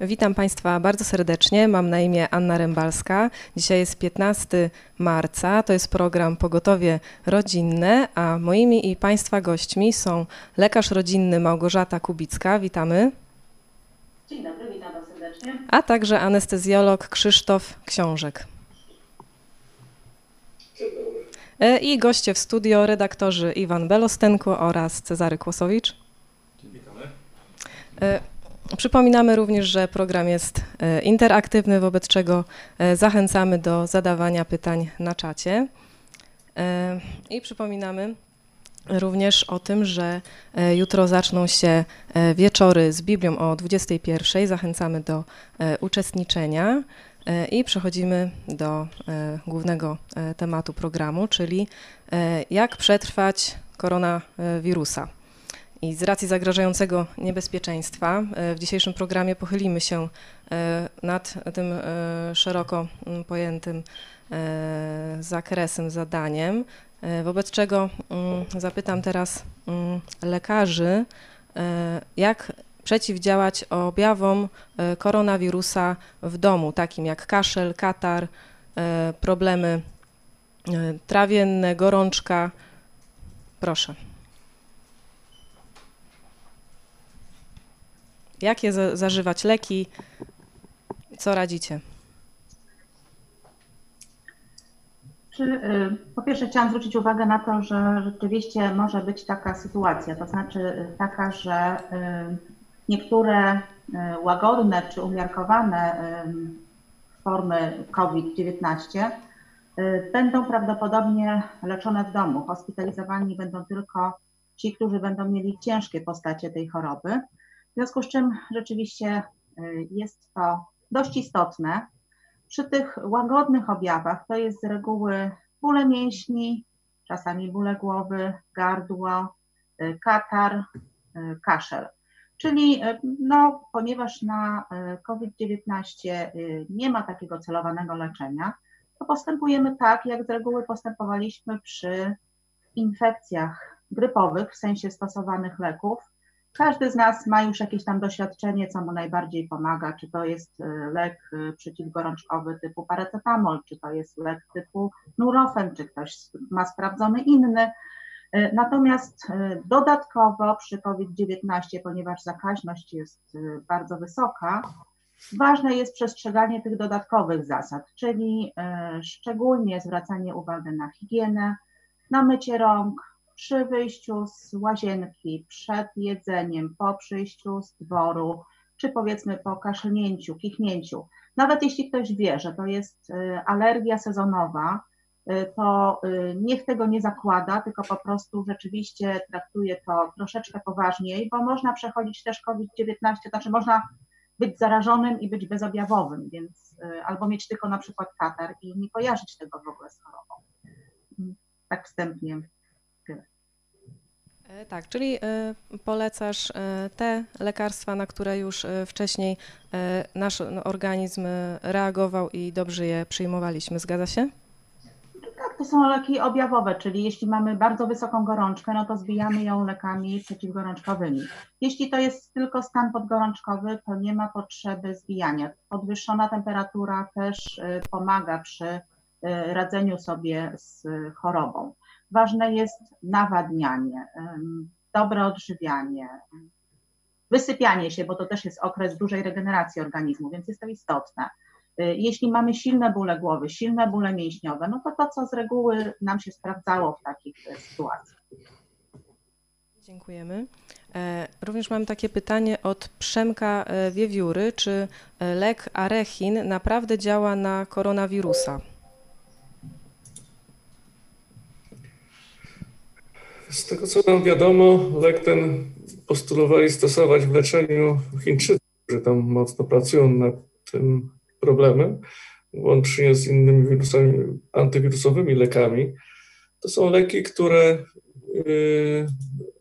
Witam Państwa bardzo serdecznie. Mam na imię Anna Rębalska. Dzisiaj jest 15 marca. To jest program Pogotowie Rodzinne, a moimi i Państwa gośćmi są lekarz rodzinny Małgorzata Kubicka. Witamy. Dzień dobry, witam Was serdecznie. A także anestezjolog Krzysztof Książek. E, I goście w studio redaktorzy Iwan Belostenko oraz Cezary Kłosowicz. Witamy. Przypominamy również, że program jest e, interaktywny, wobec czego e, zachęcamy do zadawania pytań na czacie. E, I przypominamy również o tym, że jutro zaczną się wieczory z Biblią o 21. Zachęcamy do uczestniczenia i przechodzimy do głównego tematu programu, czyli jak przetrwać koronawirusa. I z racji zagrażającego niebezpieczeństwa e, w dzisiejszym programie pochylimy się e, nad tym e, szeroko mm, pojętym zakresem, zadaniem, wobec czego mm, zapytam teraz mm, lekarzy, jak przeciwdziałać objawom koronawirusa w domu, takim jak kaszel, katar, problemy trawienne, gorączka. Proszę. Jakie zażywać leki? Co radzicie? Y, po pierwsze chciałam zwrócić uwagę na to, że rzeczywiście może być taka sytuacja, to znaczy y, taka, że y, niektóre łagodne czy umiarkowane formy COVID-19 będą prawdopodobnie leczone w domu. Hospitalizowani będą tylko ci, którzy będą mieli ciężkie postacie tej choroby. W związku z czym rzeczywiście y, jest to dość istotne. Przy tych łagodnych objawach to jest z reguły bóle mięśni, czasami bóle głowy, gardło, y, katar, y, kaszel. Czyli no, ponieważ na COVID-19 nie ma takiego celowanego leczenia, to postępujemy tak, jak z reguły postępowaliśmy przy infekcjach grypowych, w sensie stosowanych leków, każdy z nas ma już jakieś tam doświadczenie, co mu najbardziej pomaga, czy to jest y, lek y, przeciwgorączkowy typu paracetamol, czy to jest lek typu nurofen, czy ktoś ma sprawdzony inny. Y, natomiast dodatkowo przy COVID-19, ponieważ zakaźność jest bardzo wysoka, ważne jest przestrzeganie tych dodatkowych zasad, czyli szczególnie zwracanie uwagi na higienę, na mycie rąk, przy wyjściu z łazienki, przed jedzeniem, po przyjściu z dworu, czy powiedzmy po kaszlnięciu, kichnięciu. Nawet jeśli ktoś wie, że to jest y, alergia sezonowa, y, to y, niech tego nie zakłada, tylko po prostu rzeczywiście traktuje to troszeczkę poważniej, bo można przechodzić też COVID-19, znaczy można być zarażonym i być bezobjawowym, więc albo mieć tylko na przykład katar i nie kojarzyć tego w ogóle z chorobą. Tak wstępnie tak, czyli e, polecasz e, te lekarstwa, na które już wcześniej nasz organizm reagował i dobrze je przyjmowaliśmy. Zgadza się? Tak, to są leki objawowe, czyli jeśli mamy bardzo wysoką gorączkę, no to zbijamy ją lekami przeciwgorączkowymi. Jeśli to jest tylko stan podgorączkowy, to nie ma potrzeby zbijania. Podwyższona temperatura też pomaga przy radzeniu sobie z chorobą. Ważne jest nawadnianie, dobre odżywianie, wysypianie się, bo to też jest okres dużej regeneracji organizmu, więc jest to istotne. Y, jeśli mamy silne bóle głowy, silne bóle mięśniowe, no to to, co z reguły nam się sprawdzało w takich e, sytuacjach. Dziękujemy. E, również mam takie pytanie od Przemka e, Wiewióry. Czy lek Arechin naprawdę działa na koronawirusa? Z tego co nam wiadomo, lek ten postulowali stosować w leczeniu Chińczyków, którzy tam mocno pracują nad tym problemem. Łącznie z innymi wirusami, antywirusowymi lekami. To są leki, które yy,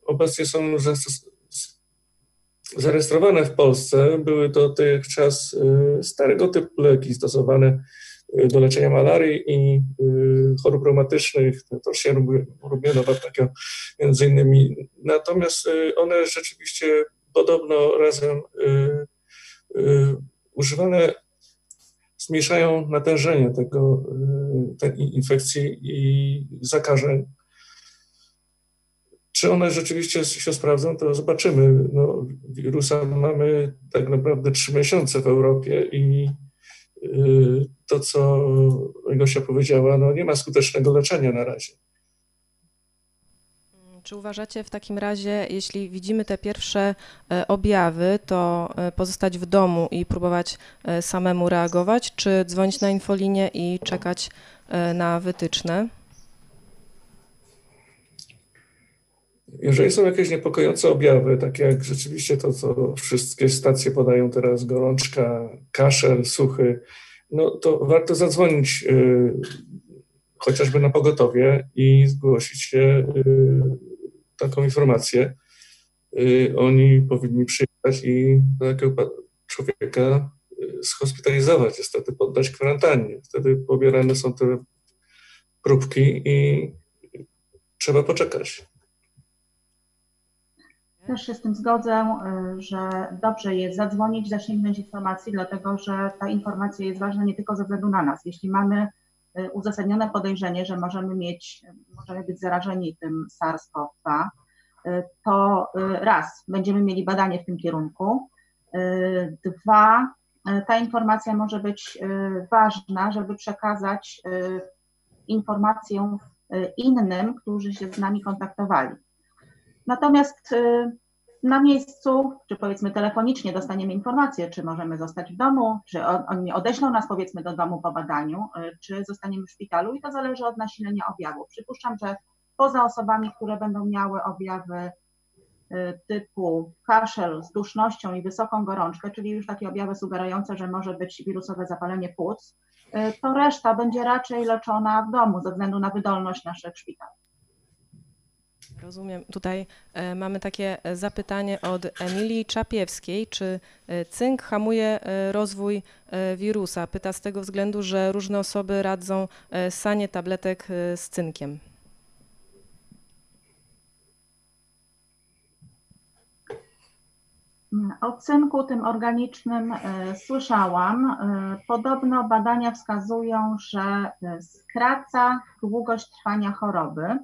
obecnie są zarejestrowane w Polsce. Były to dotychczas yy, starego typu leki stosowane do leczenia malarii i y, chorób reumatycznych, to się robiono w aptekach między innymi. Natomiast y, one rzeczywiście podobno razem y, używane zmniejszają natężenie tego, tej infekcji i zakażeń. Czy one rzeczywiście się sprawdzą, to zobaczymy. No, wirusa mamy tak naprawdę trzy miesiące w Europie i to, co Gosia powiedziała, no nie ma skutecznego leczenia na razie. Czy uważacie w takim razie, jeśli widzimy te pierwsze e, objawy, to e, pozostać w domu i próbować e, samemu reagować, czy dzwonić na infolinię i czekać na wytyczne? Jeżeli są jakieś niepokojące objawy, takie jak rzeczywiście to, co wszystkie stacje podają teraz, gorączka, kaszel, suchy, no to warto zadzwonić y, chociażby na pogotowie i zgłosić się y, taką informację. Y, oni powinni przyjechać i takiego człowieka schospitalizować, niestety poddać kwarantannie. Wtedy pobierane są te próbki i trzeba poczekać. Też się z tym zgodzę, y, że dobrze jest zadzwonić, zasięgnąć informacji, dlatego że ta informacja jest ważna nie tylko ze względu na nas. Jeśli mamy y, uzasadnione podejrzenie, że możemy mieć, możemy być zarażeni tym SARS-CoV-2, y, to raz, będziemy mieli badanie w tym kierunku. Dwa, ta informacja może być ważna, żeby przekazać informację innym, którzy się z nami kontaktowali. Natomiast y, na miejscu, czy powiedzmy telefonicznie dostaniemy informację, czy możemy zostać w domu, czy oni odeślą nas powiedzmy do domu po badaniu, y, czy zostaniemy w szpitalu i to zależy od nasilenia objawów. Przypuszczam, że poza osobami, które będą miały objawy y, typu kaszel z dusznością i wysoką gorączkę, czyli już takie objawy sugerujące, że może być wirusowe zapalenie płuc, to reszta będzie raczej leczona w domu ze względu na wydolność naszych szpitali. Rozumiem. Tutaj e, mamy takie e, zapytanie od Emilii Czapiewskiej. Czy e, cynk hamuje rozwój wirusa? Pyta z tego względu, że różne osoby radzą sanie tabletek z cynkiem. O cynku tym organicznym słyszałam. Podobno badania wskazują, że skraca długość trwania choroby.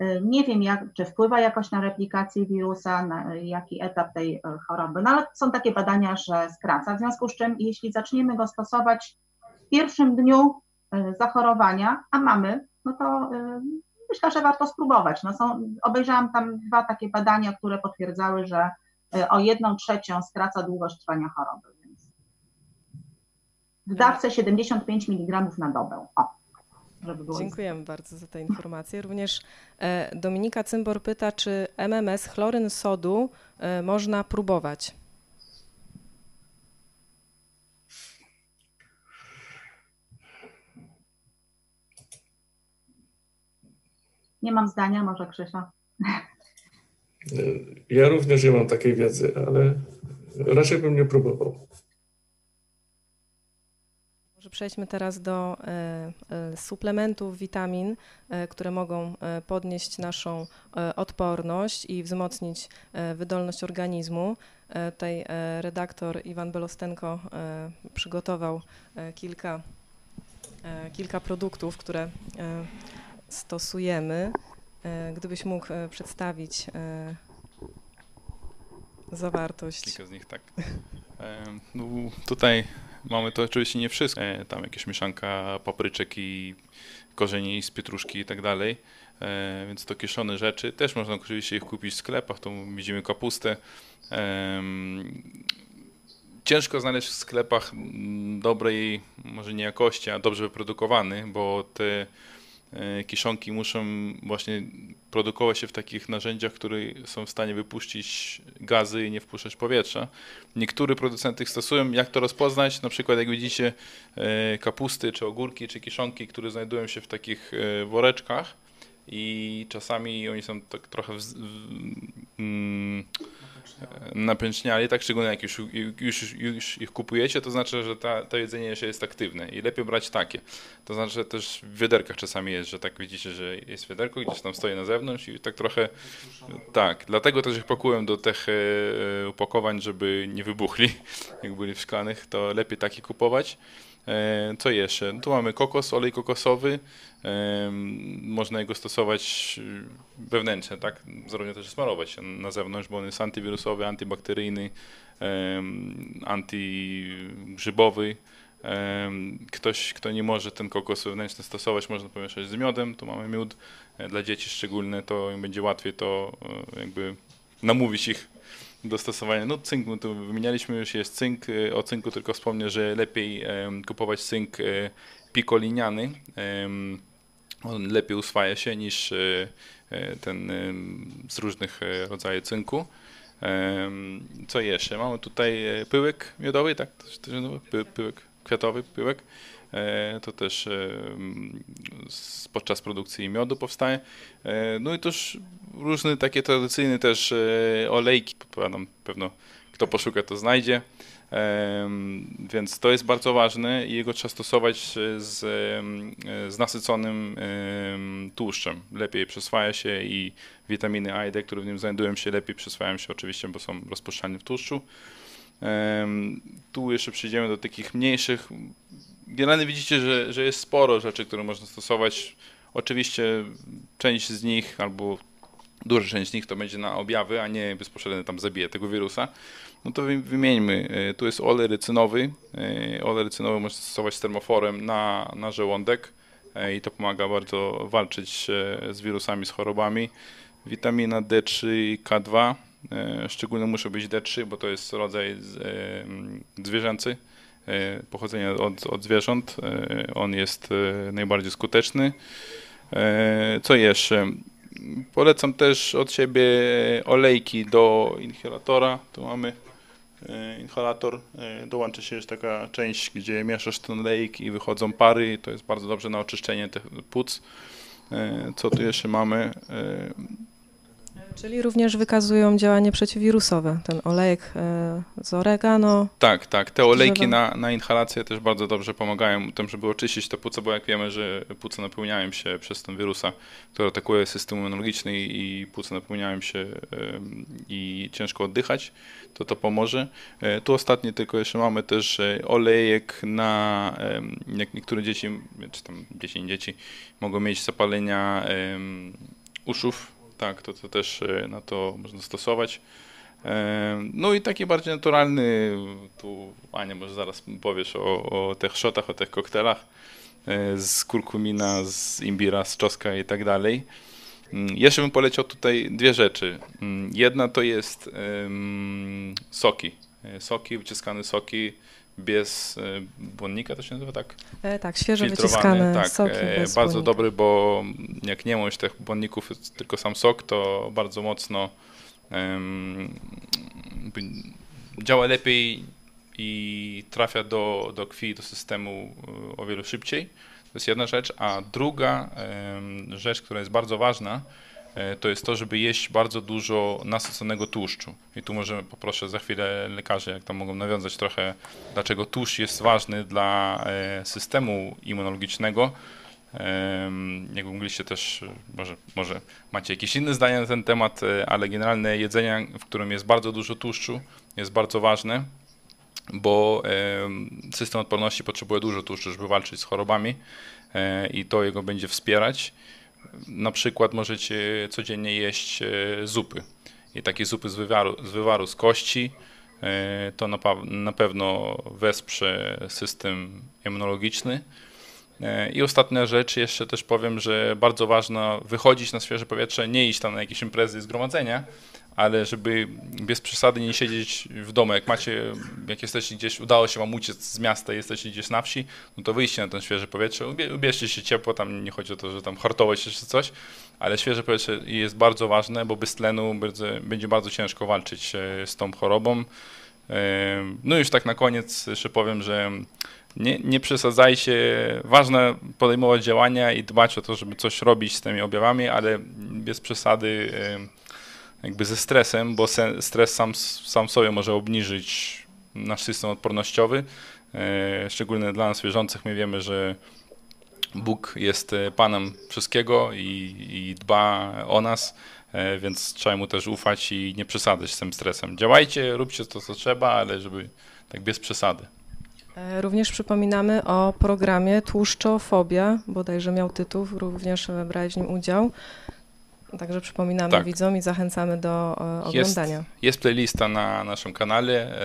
E, nie wiem, jak, czy wpływa jakoś na replikację wirusa, na jaki etap tej e, choroby, no ale są takie badania, że skraca. W związku z czym, jeśli zaczniemy go stosować w pierwszym dniu e, zachorowania, a mamy, no to myślę, że warto spróbować. No są, obejrzałam tam dwa takie badania, które potwierdzały, że o jedną trzecią skraca długość trwania choroby. W dawce 75 mg na dobę. O żeby było. Dziękujemy bardzo za tę informację. Również e, Dominika Cymbor pyta, czy MMS chloryn sodu e, można próbować? Nie mam zdania, może Krzysia. Ja również nie mam takiej wiedzy, ale raczej bym nie próbował. Może przejdźmy teraz do e, e, suplementów witamin, e, które mogą podnieść naszą odporność i wzmocnić wydolność organizmu. Tutaj redaktor Iwan Belostenko przygotował kilka, kilka produktów, które stosujemy. Gdybyś mógł przedstawić zawartość. Kilka z nich, tak. No, tutaj Mamy to oczywiście nie wszystko. E, tam jakieś mieszanka papryczek i korzeni z pietruszki i tak dalej. E, więc to kieszone rzeczy. Też można oczywiście ich kupić w sklepach. Tu widzimy kapustę. Ciężko znaleźć w sklepach dobrej, może nie jakości, a dobrze wyprodukowany, bo te kiszonki muszą właśnie produkować się w takich narzędziach, które są w stanie wypuścić gazy i nie wpuszczać powietrza. Niektóre producenty stosują. Jak to rozpoznać? Na przykład jak widzicie e, kapusty, czy ogórki, czy kiszonki, które znajdują się w takich e, woreczkach i czasami oni są tak trochę w, w, mm, napęczniali, tak szczególnie jak już, już, już ich kupujecie, to znaczy, że ta, to jedzenie jeszcze jest aktywne i lepiej brać takie. To znaczy, że też w wiaderkach czasami jest, że tak widzicie, że jest wiaderko, gdzieś tam stoi na zewnątrz i tak trochę, tak, dlatego też ich pakuję do tych e, opakowań, żeby nie wybuchli, jak byli w szklanych, to lepiej takie kupować. E, co jeszcze? Tu mamy kokos, olej kokosowy. E, można jego stosować wewnętrznie, tak? Zarówno też smarować na zewnątrz, bo on jest antywirusowy, antybakteryjny, antygrzybowy. Ktoś, kto nie może ten kokos wewnętrzny stosować, można pomieszać z miodem. Tu mamy miód e, dla dzieci szczególne, to im będzie łatwiej to jakby namówić ich do stosowania. No cynk, no to wymienialiśmy już, jest cynk. E, o cynku tylko wspomnę, że lepiej kupować cynk e, pikoliniany. On lepiej uswaja się niż e, ten z różnych rodzajów cynku. Co jeszcze? Mamy tutaj pyłek miodowy, tak? Pyłek kwiatowy, pyłek. E, to też e, podczas produkcji miodu powstaje. E, no i też różne takie tradycyjne też olejki, podpowiadam, pewno kto poszuka to znajdzie. Więc to jest bardzo ważne i jego trzeba stosować z, z nasyconym tłuszczem. Lepiej przyswaja się i witaminy A i D, które w nim znajdują się, lepiej przyswajają się oczywiście, bo są rozpuszczalne w tłuszczu. Tu jeszcze przejdziemy do takich mniejszych. Generalnie widzicie, że, że jest sporo rzeczy, które można stosować. Oczywiście część z nich albo duża część z nich to będzie na objawy, a nie bezpośrednio tam zabije tego wirusa. No to wymieńmy. E, tu jest olej rycynowy. E, olej rycynowy można stosować z termoforem na, na żołądek e, i to pomaga bardzo walczyć z wirusami, z chorobami. Witamina D3 i K2 E, szczególnie muszę być D3, bo to jest rodzaj zwierzęcy, pochodzenia od, od zwierząt. On jest najbardziej skuteczny. Co jeszcze? Polecam też od siebie olejki do inhalatora. Tu mamy inhalator. Dołącza się jeszcze taka część, gdzie mieszasz ten olejek i wychodzą pary. To jest bardzo dobrze na oczyszczenie tych płuc. Co tu jeszcze mamy? Czyli również wykazują działanie przeciwwirusowe, ten olejek e, z oregano. Tak, tak. Te olejki na, na inhalację też bardzo dobrze pomagają tym, żeby oczyścić te płuce, bo jak wiemy, że płuce napełniają się przez ten wirusa, który atakuje system immunologiczny i płuce napełniają się i ciężko oddychać, to to pomoże. E, tu ostatnie tylko jeszcze mamy też e, olejek na, jak niektóre dzieci, czy tam dzieci, dzieci mogą mieć zapalenia uszów, tak, to, to też e, na to można stosować. E, no i taki bardziej naturalny, tu Ania może zaraz powiesz o, o tych szotach, o tych koktelach e, z kurkumina, z imbira, z czoska i tak dalej. Mm, jeszcze bym poleciał tutaj dwie rzeczy. Mm, jedna to jest soki. Soki, wyciskane soki bez błonnika, to się nazywa tak? E, tak, świeżo wyciskane tak, soki e, Bardzo błonnika. dobry, bo jak nie ma tych błonników, tylko sam sok, to bardzo mocno um, działa lepiej i trafia do, do krwi, do systemu e, o wiele szybciej. To jest jedna rzecz, a druga um, rzecz, która jest bardzo ważna, to jest to, żeby jeść bardzo dużo nasyconego tłuszczu. I tu może poproszę za chwilę lekarzy, jak tam mogą nawiązać trochę, dlaczego tłuszcz jest ważny dla e, systemu immunologicznego. Jak mogliście też, może, może macie jakieś inne zdania na ten temat, e, ale generalne jedzenie, w którym jest bardzo dużo tłuszczu, jest bardzo ważne, bo system odporności potrzebuje dużo tłuszczu, żeby walczyć z chorobami i to jego będzie wspierać na przykład możecie codziennie jeść e, zupy. I takie zupy z wywaru, z, wywaru, z kości e, to na, na pewno wesprze system immunologiczny. E, I ostatnia rzecz, jeszcze też powiem, że bardzo ważno wychodzić na świeże powietrze, nie iść tam na jakieś imprezy, zgromadzenia, ale żeby bez przesady nie siedzieć w domu. Jak macie, jak jesteście gdzieś, udało się wam uciec z miasta, jesteście gdzieś na wsi, no to wyjście na to świeże powietrze, ubierzcie się ciepło, tam nie chodzi o to, że tam hartować się czy coś, ale świeże powietrze jest bardzo ważne, bo bez tlenu będzie bardzo ciężko walczyć z tą chorobą. E, no już tak na koniec jeszcze powiem, że nie, nie przesadzajcie. Ważne podejmować działania i dbać o to, żeby coś robić z tymi objawami, ale bez przesady e, jakby ze stresem, bo stres sam, sam sobie może obniżyć nasz system odpornościowy. E, szczególnie dla nas wierzących my wiemy, że Bóg jest e, Panem wszystkiego i, i dba o nas, e, więc trzeba mu też ufać i nie przesadzać z tym stresem. Działajcie, róbcie to, co trzeba, ale żeby tak bez przesady. Również przypominamy o programie Tłuszczofobia, bodajże miał tytuł, również brałeś w nim udział. Także przypominamy tak. widzom i zachęcamy do e, oglądania. Jest, jest playlista na naszym kanale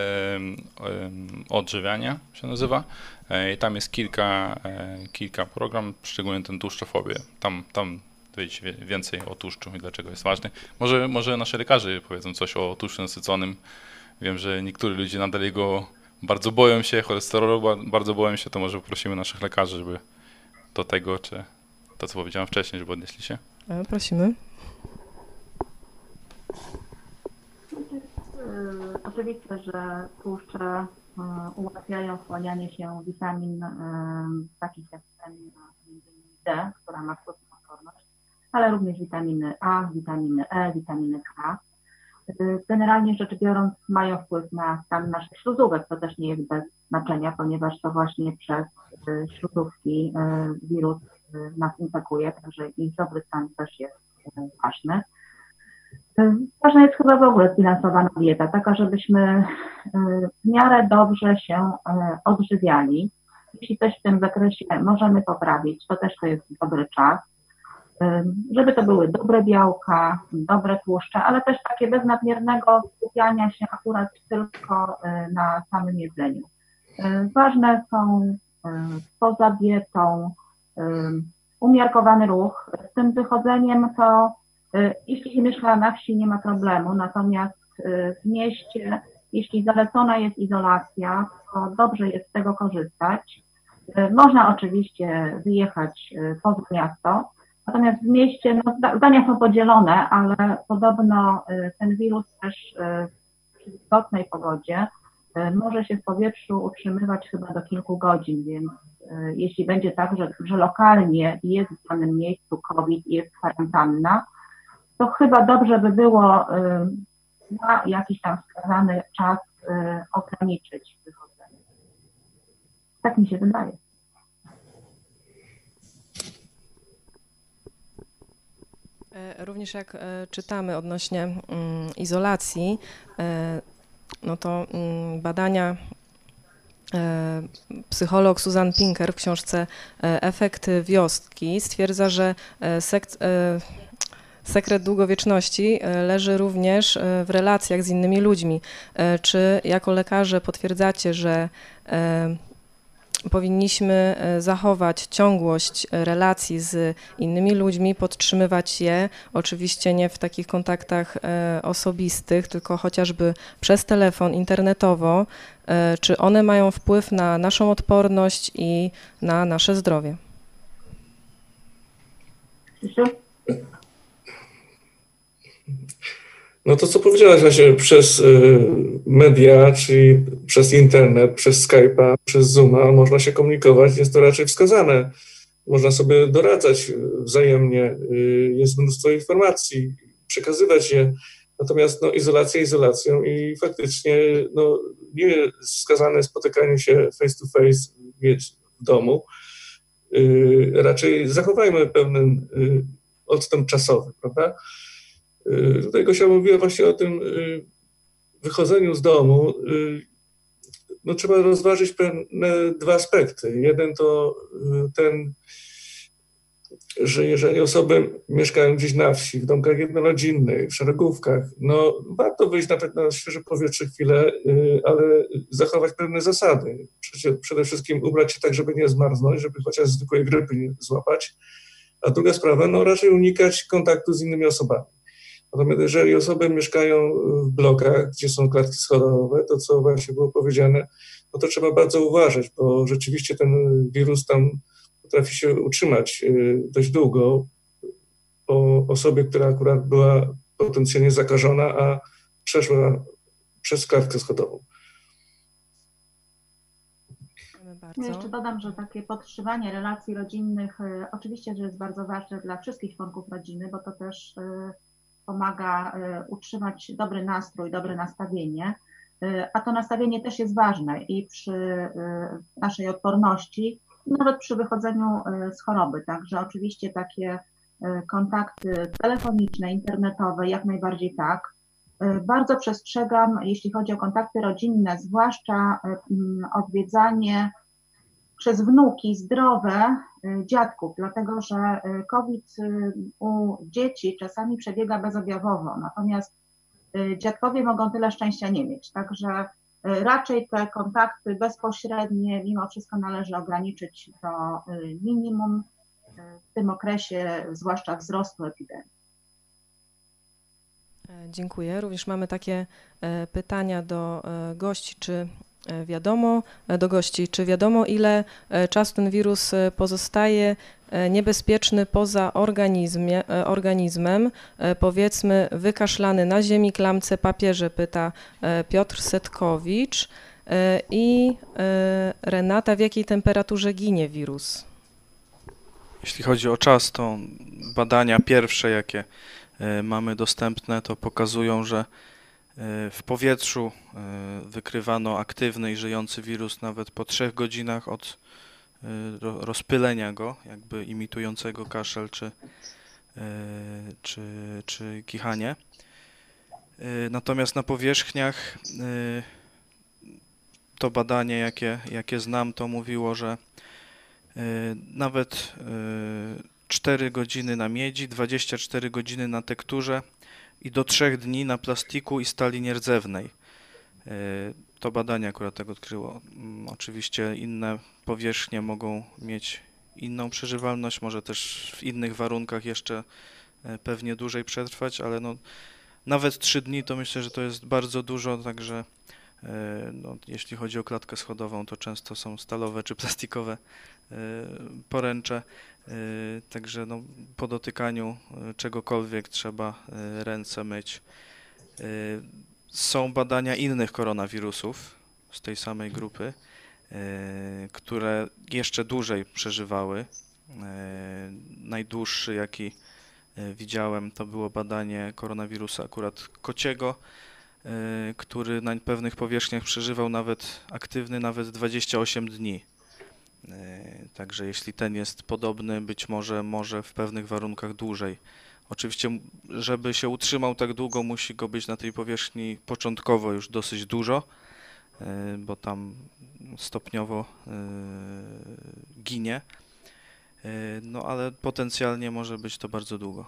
Odżywiania się nazywa e, i tam jest kilka, e, kilka program, szczególnie ten tłuszczofobię. Tam, tam dowiecie więcej o tłuszczu i dlaczego jest ważny. Może, może nasi lekarze powiedzą coś o tłuszczu nasyconym. Wiem, że niektórzy ludzie nadal jego bardzo boją się, cholesterolu bardzo boją się, to może poprosimy naszych lekarzy, żeby do tego, czy to, co powiedziałem wcześniej, żeby odnieśli się. Prosimy. Y, oczywiście, że tłuszcze y, ułatwiają wchłanianie się witamin y, takich jak witamina D, która ma wpływ na odporność, ale również witaminy A, witaminy E, witaminy K. Generalnie rzecz biorąc mają wpływ na stan naszych śluzówek, to też nie jest bez znaczenia, ponieważ to właśnie przez śluzówki wirus nas infekuje, także ich dobry stan też jest ważny. Ważna jest chyba w ogóle zbilansowana dieta, taka, żebyśmy e, w miarę dobrze się e, odżywiali. Jeśli coś w tym zakresie możemy poprawić, to też to jest dobry czas, żeby to były dobre białka, dobre tłuszcze, ale też takie bez nadmiernego skupiania się akurat tylko na samym jedzeniu. Ważne są poza dietą umiarkowany ruch. Z tym wychodzeniem to jeśli się mieszka na wsi, nie ma problemu, natomiast e, w mieście, jeśli zalecona jest izolacja, to dobrze jest z tego korzystać. E, można oczywiście wyjechać poza miasto, natomiast w mieście no, zdania są podzielone, ale podobno ten wirus też przy wilgotnej pogodzie może się w powietrzu utrzymywać chyba do kilku godzin, więc jeśli będzie tak, że, że lokalnie jest w danym miejscu COVID i jest kwarantanna, to chyba dobrze by było y, na jakiś tam wskazany czas y, ograniczyć wychodzenie. Tak mi się wydaje. E, również jak e, czytamy odnośnie mm, izolacji, e, no to mm, badania psycholog Susan Pinker w książce Efekty wioski stwierdza, że sekt, sekret długowieczności e, leży również e, w relacjach z innymi ludźmi. E, czy jako lekarze potwierdzacie, że powinniśmy zachować ciągłość relacji z innymi ludźmi, podtrzymywać je, oczywiście nie w takich kontaktach osobistych, tylko chociażby przez telefon, internetowo, czy one mają wpływ na naszą odporność i na nasze zdrowie? No to co powiedziałaś właśnie przez y, media, czyli przez internet, przez Skype'a, przez Zooma można się komunikować, jest to raczej wskazane. Można sobie doradzać wzajemnie, y, jest mnóstwo informacji, przekazywać je. Natomiast no, izolacja izolacją i faktycznie no, nie wskazane spotykanie się face to face w domu. Y, raczej zachowajmy pewien odstęp czasowy, prawda? Y, tutaj Gosia mówiła właśnie o tym y, wychodzeniu z domu. Y, no, trzeba rozważyć pewne dwa aspekty. Jeden to ten, że jeżeli osoby mieszkają gdzieś na wsi, w domkach jednorodzinnych, w szeregówkach, no warto wyjść nawet na świeże powietrze chwilę, ale zachować pewne zasady. Przede wszystkim ubrać się tak, żeby nie zmarznąć, żeby chociaż zwykłej grypy nie złapać. A druga sprawa, no raczej unikać kontaktu z innymi osobami. Natomiast jeżeli osoby mieszkają w blokach, gdzie są klatki schodowe, to co właśnie było powiedziane, no to trzeba bardzo uważać, bo rzeczywiście ten wirus tam potrafi się utrzymać y, dość długo po osobie, która akurat była potencjalnie zakażona, a przeszła przez klatkę schodową. Ja jeszcze dodam, że takie podtrzymanie relacji rodzinnych y, oczywiście, że jest bardzo ważne dla wszystkich członków rodziny, bo to też y, pomaga utrzymać dobry nastrój, dobre nastawienie, a to nastawienie też jest ważne i przy naszej odporności, nawet przy wychodzeniu z choroby. Także oczywiście takie kontakty telefoniczne, internetowe, jak najbardziej tak. Bardzo przestrzegam, jeśli chodzi o kontakty rodzinne, zwłaszcza odwiedzanie przez wnuki zdrowe y, dziadków, dlatego że y, COVID y, u dzieci czasami przebiega bezobjawowo, natomiast dziadkowie mogą tyle szczęścia nie mieć. Także raczej te kontakty bezpośrednie mimo wszystko należy ograniczyć do minimum w tym okresie, zwłaszcza wzrostu epidemii. E, dziękuję. Również mamy takie e, pytania do e, gości, czy wiadomo e, do gości, czy wiadomo ile e, czasu ten wirus pozostaje niebezpieczny poza organizmie, organizmem, powiedzmy wykaszlany na ziemi, klamce, papierze, pyta Piotr Setkowicz. I Renata, w jakiej temperaturze ginie wirus? Jeśli chodzi o czas, to badania pierwsze, jakie mamy dostępne, to pokazują, że w powietrzu e, wykrywano aktywny i żyjący wirus nawet po trzech godzinach od e, rozpylenia go, jakby imitującego kaszel czy, e, czy, czy kichanie. Natomiast na powierzchniach to badanie, jakie, jakie znam, to mówiło, że nawet 4 godziny na miedzi, 24 godziny na tekturze i do trzech dni na plastiku i stali nierdzewnej. E, to badanie akurat tak odkryło. Mm, oczywiście inne powierzchnie mogą mieć inną przeżywalność, może też w innych warunkach jeszcze e, pewnie dłużej przetrwać, ale no, nawet trzy dni to myślę, że to jest bardzo dużo, także e, no, jeśli chodzi o klatkę schodową, to często są stalowe czy plastikowe poręcze. Y, także no, po dotykaniu y, czegokolwiek trzeba y, ręce myć. Są badania innych koronawirusów z tej samej grupy, które jeszcze dłużej przeżywały. Najdłuższy, jaki widziałem, to było badanie koronawirusa akurat kociego, który na pewnych powierzchniach przeżywał nawet aktywny nawet 28 dni. E, także jeśli ten jest podobny, być może może w pewnych warunkach dłużej. Oczywiście, żeby się utrzymał tak długo, musi go być na tej powierzchni początkowo już dosyć dużo, e, bo tam stopniowo e, ginie. No ale potencjalnie może być to bardzo długo.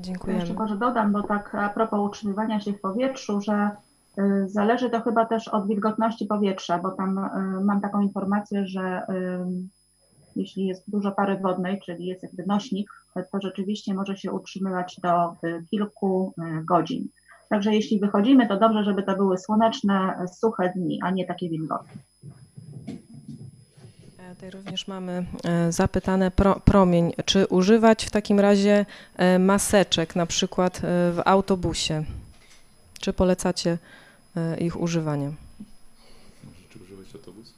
Dziękuję. Jeszcze może dodam, bo tak a propos utrzymywania się w powietrzu, że zależy to chyba też od wilgotności powietrza, bo tam y, mam taką informację, że y, jeśli jest dużo pary wodnej, czyli jest jakby nośnik, to rzeczywiście może się utrzymywać do kilku godzin. Także jeśli wychodzimy, to dobrze, żeby to były słoneczne, suche dni, a nie takie wilgotne. E, tutaj również mamy e, zapytane pro, promień, czy używać w takim razie e, maseczek, na przykład w autobusie? Czy polecacie ich używanie. Czy używać autobus?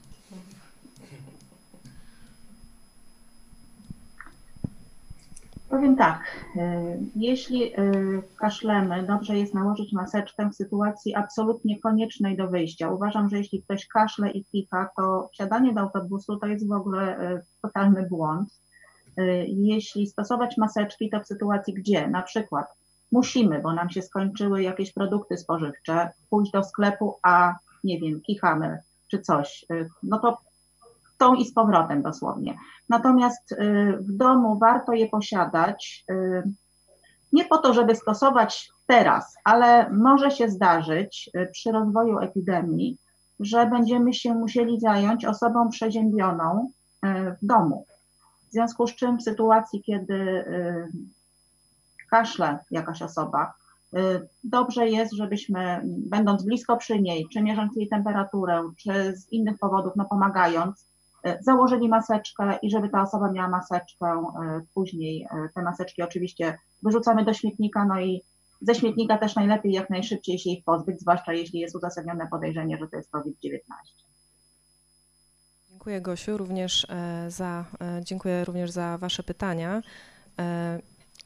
Powiem tak, e, jeśli e, kaszlemy, dobrze jest nałożyć maseczkę w sytuacji absolutnie koniecznej do wyjścia. Uważam, że jeśli ktoś kaszle i kicha, to wsiadanie do autobusu to jest w ogóle totalny błąd. Jeśli stosować maseczki, to w sytuacji gdzie? Na przykład musimy, bo nam się skończyły jakieś produkty spożywcze, pójść do sklepu, a nie wiem, kichamy czy coś, y, no to tą i z powrotem dosłownie. Natomiast y, w domu warto je posiadać y, nie po to, żeby stosować teraz, ale może się zdarzyć przy rozwoju epidemii, że będziemy się musieli zająć osobą przeziębioną w domu. W związku z czym w sytuacji, kiedy kaszle jakaś osoba, y, dobrze jest, żebyśmy, będąc blisko przy niej, czy mierząc jej temperaturę, czy z innych powodów, no pomagając, y, założyli maseczkę i żeby ta osoba miała maseczkę, y, później te maseczki oczywiście wyrzucamy do śmietnika, no i ze śmietnika też najlepiej jak najszybciej się ich pozbyć, zwłaszcza jeśli jest uzasadnione podejrzenie, że to jest COVID-19. Dziękuję Gosiu również e, za, e, dziękuję również za Wasze pytania.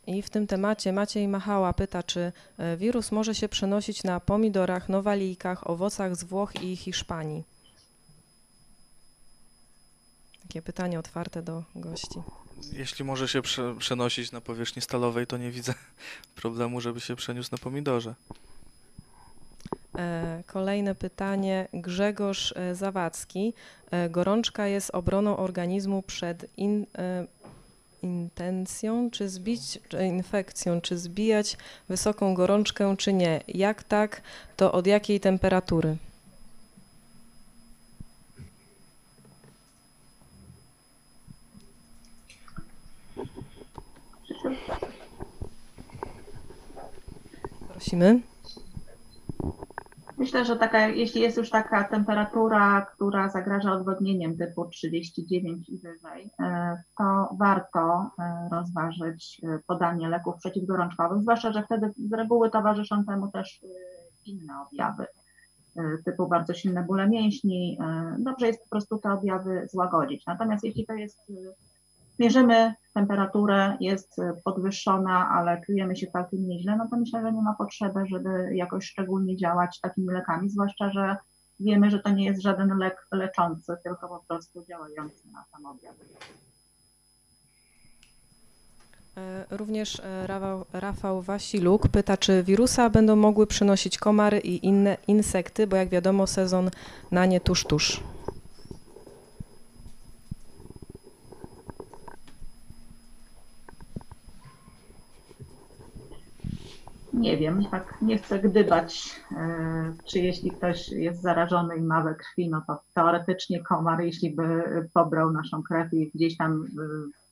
I w tym temacie Maciej Machała pyta, czy e, wirus może się przenosić na pomidorach, nowalijkach, owocach z Włoch i Hiszpanii? Takie pytanie otwarte do gości. Jeśli może się prze, przenosić na powierzchni stalowej, to nie widzę problemu, żeby się przeniósł na pomidorze. E, Kolejne pytanie. Grzegorz e, Zawadzki. Gorączka jest obroną organizmu przed in, intencją, czy zbić, czy infekcją, czy zbijać wysoką gorączkę, czy nie? Jak tak, to od jakiej temperatury? Prosimy. Myślę, że taka, jeśli jest już taka temperatura, która zagraża odwodnieniem typu 39 i wyżej, e, to warto e, rozważyć e, podanie leków przeciwgorączkowych, zwłaszcza, że wtedy z reguły towarzyszą temu też inne objawy typu bardzo silne bóle mięśni. Dobrze jest po prostu te objawy złagodzić. Natomiast jeśli to jest, mierzymy temperaturę, jest podwyższona, ale czujemy się całkiem nieźle, no to myślę, że nie ma potrzeby, żeby jakoś szczególnie działać takimi lekami, zwłaszcza, że wiemy, że to nie jest żaden lek leczący, tylko po prostu działający na sam objaw. E, Również e, Rafał Wasiluk pyta, czy wirusa będą mogły przynosić komary i inne insekty, bo jak wiadomo sezon na nie tuż tuż. Nie wiem, tak nie chcę gdybać, e, czy jeśli ktoś jest zarażony i ma we krwi, no to teoretycznie komar, jeśli by pobrał naszą krew i gdzieś tam e,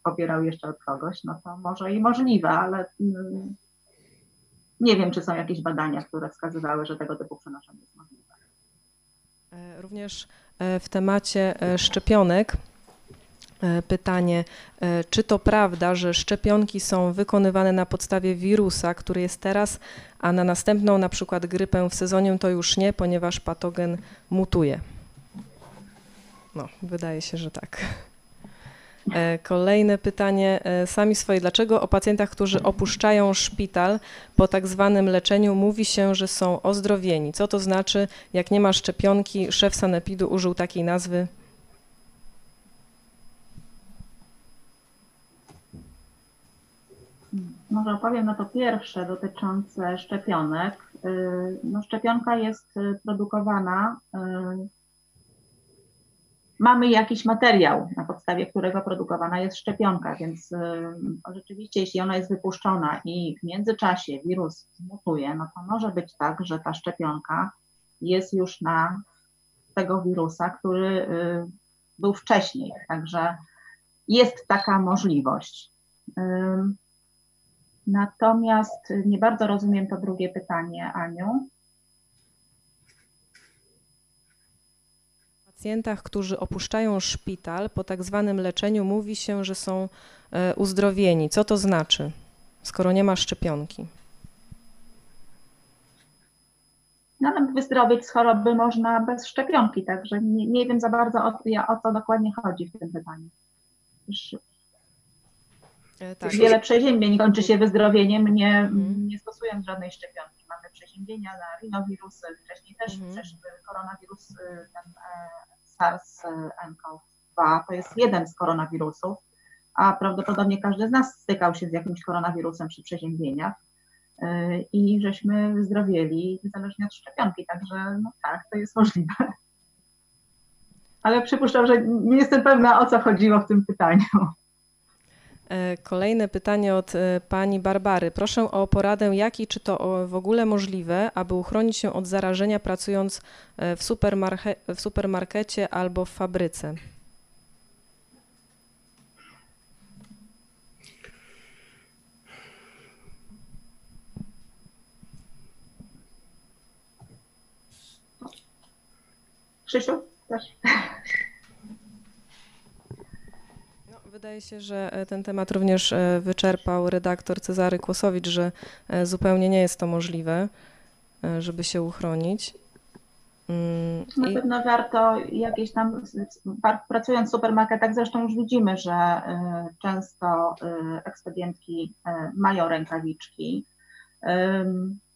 pobierał jeszcze od kogoś, no to może i możliwe, ale mm, nie wiem, czy są jakieś badania, które wskazywały, że tego typu przenoszenie jest możliwe. E, Również w temacie szczepionek pytanie, e, czy to prawda, że szczepionki są wykonywane na podstawie wirusa, który jest teraz, a na następną, na przykład grypę w sezonie to już nie, ponieważ patogen mutuje? No, wydaje się, że tak. E, Kolejne pytanie, e, sami swoje. Dlaczego o pacjentach, którzy opuszczają szpital po tak zwanym leczeniu, mówi się, że są ozdrowieni? Co to znaczy, jak nie ma szczepionki? Szef sanepidu użył takiej nazwy. Może opowiem na to pierwsze dotyczące szczepionek. Y, No, szczepionka jest y, produkowana. y, Mamy jakiś materiał, na podstawie którego produkowana jest szczepionka, więc y, rzeczywiście, jeśli ona jest wypuszczona i w międzyczasie wirus mutuje, no to może być tak, że ta szczepionka jest już na tego wirusa, który był wcześniej. Także jest taka możliwość. Natomiast nie bardzo rozumiem to drugie pytanie, Aniu. Pacjentach, którzy opuszczają szpital po tak zwanym leczeniu, mówi się, że są e, uzdrowieni. Co to znaczy, skoro nie ma szczepionki? No, ale wyzdrowieć z choroby można bez szczepionki, także nie, nie wiem za bardzo o, o co dokładnie chodzi w tym pytaniu. E, Tak. Wiele przeziębień kończy się wyzdrowieniem, nie, Mhm. nie stosując żadnej szczepionki. Mamy przeziębienia na rinowirusy, wcześniej też Mhm. przeszły koronawirus, y, ten e, SARS-CoV-2, to jest jeden z koronawirusów, a prawdopodobnie każdy z nas stykał się z jakimś koronawirusem przy przeziębieniach y, i żeśmy wyzdrowieli niezależnie od szczepionki, także no tak, to jest możliwe. Ale przypuszczam, że nie jestem pewna o co chodziło w tym pytaniu. E, Kolejne pytanie od e, pani Barbary. Proszę o poradę, jak i czy to w ogóle możliwe, aby uchronić się od zarażenia pracując e, w, supermarche- w supermarkecie albo w fabryce? Krzysiu, też? No, wydaje się, że e, ten temat również e, wyczerpał redaktor Cezary Kłosowicz, że e, zupełnie nie jest to możliwe, żeby się uchronić. Mm, Na pewno warto jakieś tam, pracując w supermarketach, zresztą już widzimy, że często ekspedientki mają rękawiczki.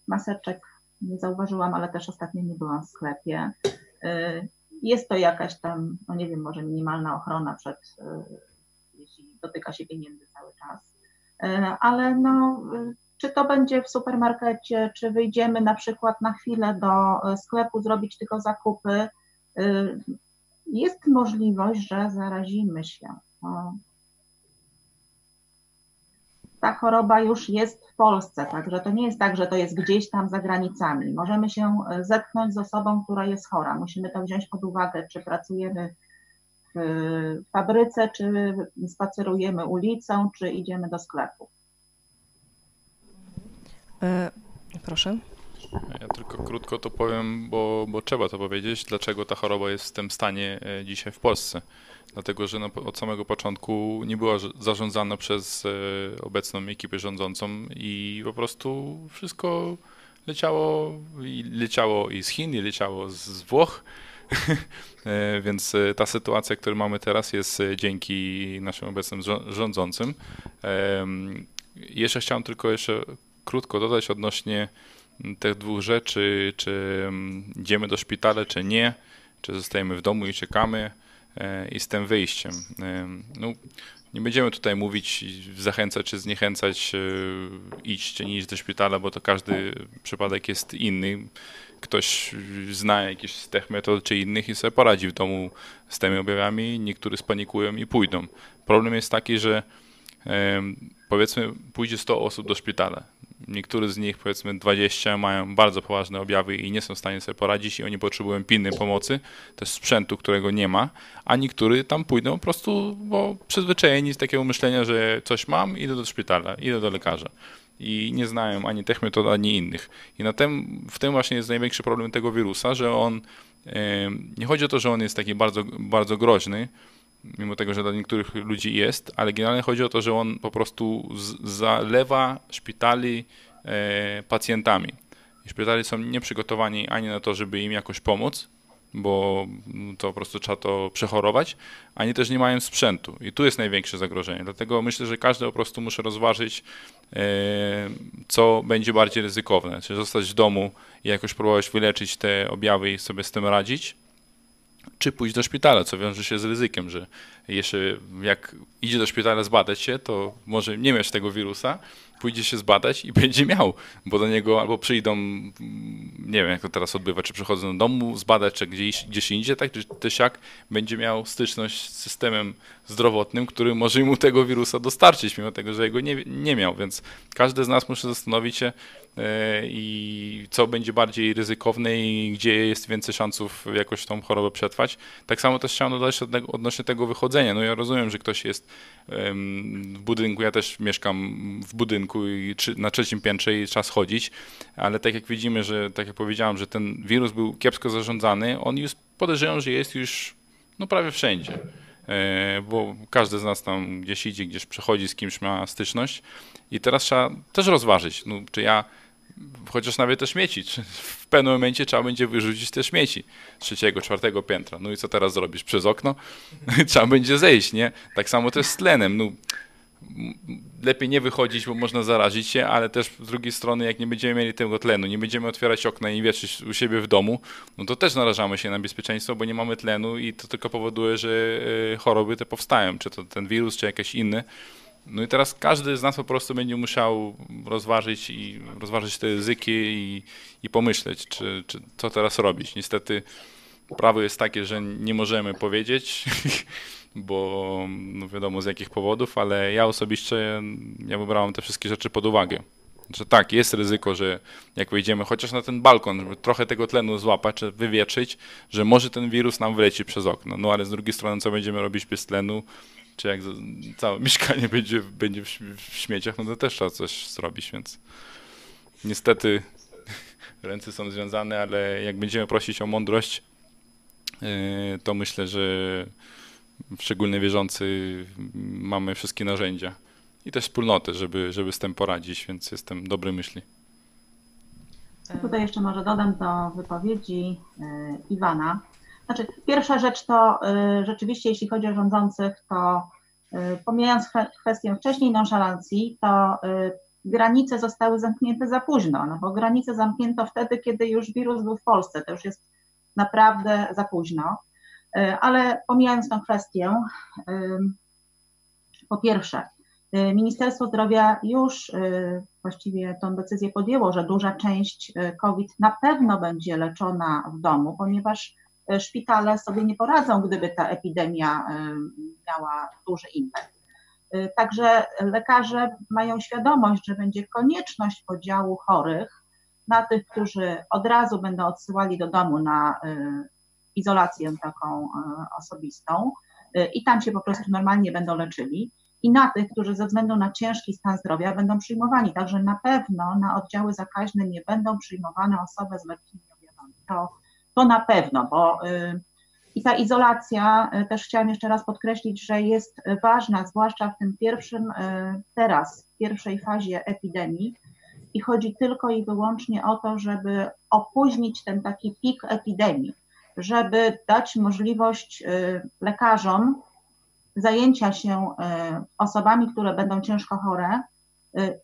Maseczek nie zauważyłam, ale też ostatnio nie byłam w sklepie. Jest to jakaś tam, no nie wiem, może minimalna ochrona przed, dotyka się pieniędzy cały czas. Ale no, czy to będzie w supermarkecie, czy wyjdziemy na przykład na chwilę do e, sklepu zrobić tylko zakupy, jest możliwość, że zarazimy się. Ta choroba już jest w Polsce, także to nie jest tak, że to jest gdzieś tam za granicami. Możemy się e, zetknąć z osobą, która jest chora. Musimy to wziąć pod uwagę, czy pracujemy fabryce, czy spacerujemy ulicą, czy idziemy do sklepu. E, proszę. Ja tylko krótko to powiem, bo, bo trzeba to powiedzieć, dlaczego ta choroba jest w tym stanie e, dzisiaj w Polsce. Dlatego, że od samego początku nie była zarządzana przez e, obecną ekipę rządzącą i po prostu wszystko leciało i leciało i z Chin, i leciało z Włoch. Więc ta sytuacja, którą mamy teraz, jest dzięki naszym obecnym rządzącym. Jeszcze chciałem tylko jeszcze krótko dodać odnośnie tych dwóch rzeczy, czy idziemy do szpitala, czy nie, czy zostajemy w domu i czekamy e, i z tym wyjściem. E, no, nie będziemy tutaj mówić, zachęcać czy zniechęcać, e, iść czy nie iść do szpitala, bo to każdy przypadek jest inny. Ktoś zna jakieś z tych metod czy innych i sobie poradzi w domu z tymi objawami, niektórzy spanikują i pójdą. Problem jest taki, że powiedzmy pójdzie 100 osób do szpitala. Niektórzy z nich, powiedzmy 20, mają bardzo poważne objawy i nie są w stanie sobie poradzić i oni potrzebują pilnej pomocy, też sprzętu, którego nie ma, a niektórzy tam pójdą po prostu, bo przyzwyczajeni z takiego myślenia, że coś mam, idę do szpitala, idę do lekarza i nie znają ani tych metod, ani innych. I na tym, w tym właśnie jest największy problem tego wirusa, że on, nie chodzi o to, że on jest taki bardzo, bardzo groźny, mimo tego, że dla niektórych ludzi jest, ale generalnie chodzi o to, że on po prostu zalewa szpitali e, pacjentami. I szpitali są nieprzygotowani ani na to, żeby im jakoś pomóc, bo to po prostu trzeba to przechorować, ani też nie mają sprzętu. I tu jest największe zagrożenie. Dlatego myślę, że każdy po prostu musi rozważyć, e, co będzie bardziej ryzykowne. Czy zostać w domu i jakoś próbować wyleczyć te objawy i sobie z tym radzić, czy pójść do szpitala, co wiąże się z ryzykiem, że jeszcze jak idzie do szpitala zbadać się, to może nie mieć tego wirusa, pójdzie się zbadać i będzie miał, bo do niego albo przyjdą, nie wiem jak to teraz odbywa, czy przychodzą do domu zbadać, czy gdzieś, gdzieś indziej, tak, czy też jak będzie miał styczność z systemem zdrowotnym, który może mu tego wirusa dostarczyć, mimo tego, że jego nie, nie miał, więc każdy z nas musi zastanowić się i co będzie bardziej ryzykowne i gdzie jest więcej szansów jakoś tą chorobę przetrwać. Tak samo też chciałem dodać odnośnie tego wychodzenia. No ja rozumiem, że ktoś jest w budynku, ja też mieszkam w budynku i na trzecim piętrze i trzeba schodzić, ale tak jak widzimy, że tak jak powiedziałem, że ten wirus był kiepsko zarządzany, on już podejrzewam, że jest już no prawie wszędzie. E, bo każdy z nas tam gdzieś idzie, gdzieś przechodzi, z kimś ma styczność i teraz trzeba też rozważyć, no, czy ja chociaż nawet te śmieci, w pewnym momencie trzeba będzie wyrzucić te śmieci trzeciego, czwartego piętra. No i co teraz zrobisz? Przez okno? trzeba będzie zejść, nie? Tak samo też z tlenem. No, lepiej nie wychodzić, bo można zarazić się, ale też z drugiej strony, jak nie będziemy mieli tego tlenu, nie będziemy otwierać okna i wietrzyć u siebie w domu, no to też narażamy się na bezpieczeństwo, bo nie mamy tlenu i to tylko powoduje, że e, choroby te powstają, czy to ten wirus, czy jakieś inne. No i teraz każdy z nas po prostu będzie musiał rozważyć i rozważyć te ryzyki i, i pomyśleć, czy, czy co teraz robić. Niestety prawo jest takie, że nie możemy powiedzieć, bo no wiadomo z jakich powodów, ale ja osobiście ja wybrałem te wszystkie rzeczy pod uwagę. Że tak, jest ryzyko, że jak wejdziemy chociaż na ten balkon, żeby trochę tego tlenu złapać, czy wywietrzyć, że może ten wirus nam wleci przez okno. No ale z drugiej strony, co będziemy robić bez tlenu? Czy jak całe mieszkanie będzie, będzie w śmieciach, no to też trzeba coś zrobić, więc niestety ręce są związane, ale jak będziemy prosić o mądrość, yy, to myślę, że szczególnie wierzący mamy wszystkie narzędzia i też wspólnotę, żeby, żeby z tym poradzić, więc jestem dobry myśli. Tutaj jeszcze może dodam do wypowiedzi Iwana. Znaczy, pierwsza rzecz to rzeczywiście, jeśli chodzi o rządzących, to pomijając kwestię wcześniej nonszalancji, to granice zostały zamknięte za późno, no bo granice zamknięto wtedy, kiedy już wirus był w Polsce, to już jest naprawdę za późno. Ale pomijając tę kwestię, po pierwsze, Ministerstwo Zdrowia już właściwie tą decyzję podjęło, że duża część COVID na pewno będzie leczona w domu, ponieważ szpitale sobie nie poradzą, gdyby ta epidemia miała duży impact. Także lekarze mają świadomość, że będzie konieczność podziału chorych na tych, którzy od razu będą odsyłali do domu na izolację taką e, osobistą e, i tam się po prostu normalnie będą leczyli. I na tych, którzy ze względu na ciężki stan zdrowia będą przyjmowani. Także na pewno na oddziały zakaźne nie będą przyjmowane osoby z lekkimi objawami. To, to na pewno, bo y, i ta izolacja, y, też chciałam jeszcze raz podkreślić, że jest ważna, zwłaszcza w tym pierwszym, y, teraz, pierwszej fazie epidemii. I chodzi tylko i wyłącznie o to, żeby opóźnić ten taki pik epidemii żeby dać możliwość lekarzom zajęcia się osobami, które będą ciężko chore,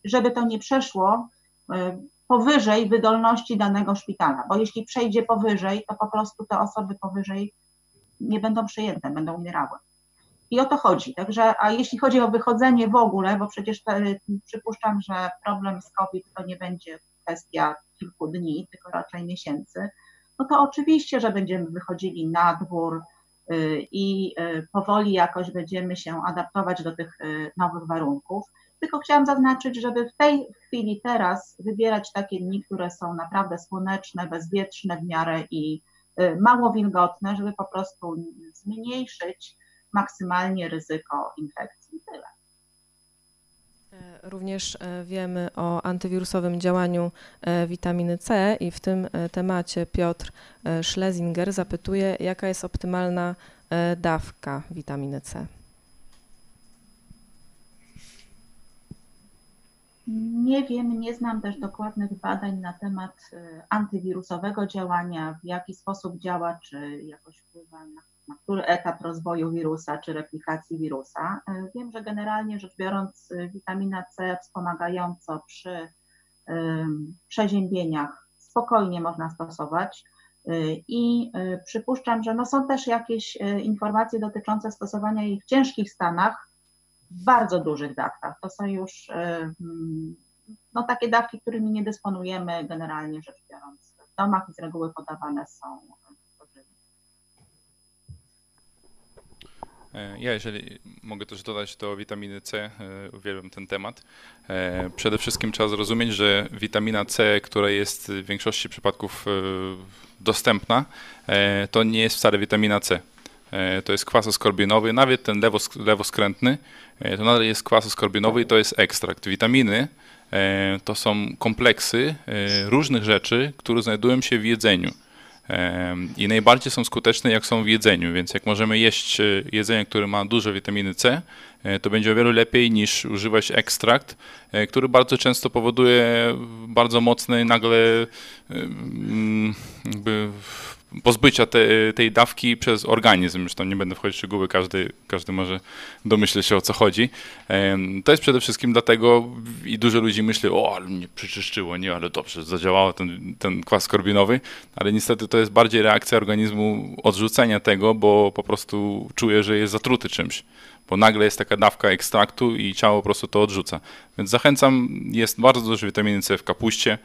żeby to nie przeszło powyżej wydolności danego szpitala, bo jeśli przejdzie powyżej, to po prostu te osoby powyżej nie będą przyjęte, będą umierały. I o to chodzi. Także, a jeśli chodzi o wychodzenie w ogóle, bo przecież te, przypuszczam, że problem z COVID to nie będzie kwestia kilku dni, tylko raczej miesięcy, no to oczywiście, że będziemy wychodzili na dwór y, i y, powoli jakoś będziemy się adaptować do tych y, nowych warunków. Tylko chciałam zaznaczyć, żeby w tej chwili teraz wybierać takie dni, które są naprawdę słoneczne, bezwietrzne w miarę i mało wilgotne, żeby po prostu zmniejszyć maksymalnie ryzyko infekcji. Tyle. Również e, wiemy o antywirusowym działaniu e, witaminy C i w tym e, temacie Piotr Schlesinger zapytuje, jaka jest optymalna dawka witaminy C. Nie wiem, nie znam też dokładnych badań na temat antywirusowego działania, w jaki sposób działa, czy jakoś wpływa na na który etap rozwoju wirusa czy replikacji wirusa. E, wiem, że generalnie rzecz biorąc, e, witamina C wspomagająco przy przeziębieniach spokojnie można stosować. I przypuszczam, że no są też jakieś informacje dotyczące stosowania jej w ciężkich stanach, bardzo dużych dawkach. To są już no, takie dawki, którymi nie dysponujemy generalnie rzecz biorąc w domach i z reguły podawane są E, ja, jeżeli mogę też dodać do witaminy C, e, uwielbiam ten temat. E, przede wszystkim trzeba zrozumieć, że witamina C, która jest w większości przypadków dostępna, to nie jest wcale witamina C. To jest kwas askorbinowy, nawet ten lewo, lewoskrętny, to nadal jest kwas askorbinowy i to jest ekstrakt. Witaminy to są kompleksy różnych rzeczy, które znajdują się w jedzeniu i najbardziej są skuteczne, jak są w jedzeniu, więc jak możemy jeść e, jedzenie, które ma dużo witaminy C, e, to będzie o wiele lepiej niż używać ekstrakt, e, który bardzo często powoduje bardzo mocny nagle jakby pozbycia te, tej dawki przez organizm. Zresztą nie będę wchodzić w szczegóły, każdy, każdy może domyśleć się o co chodzi. To jest przede wszystkim dlatego i dużo ludzi myśli, o, ale mnie przeczyszczyło, nie, ale dobrze, zadziałało ten, ten kwas korbinowy, ale niestety to jest bardziej reakcja organizmu odrzucenia tego, bo po prostu czuje, że jest zatruty czymś bo nagle jest taka dawka ekstraktu i ciało po prostu to odrzuca. Więc zachęcam, jest bardzo dużo witaminy C w kapuście.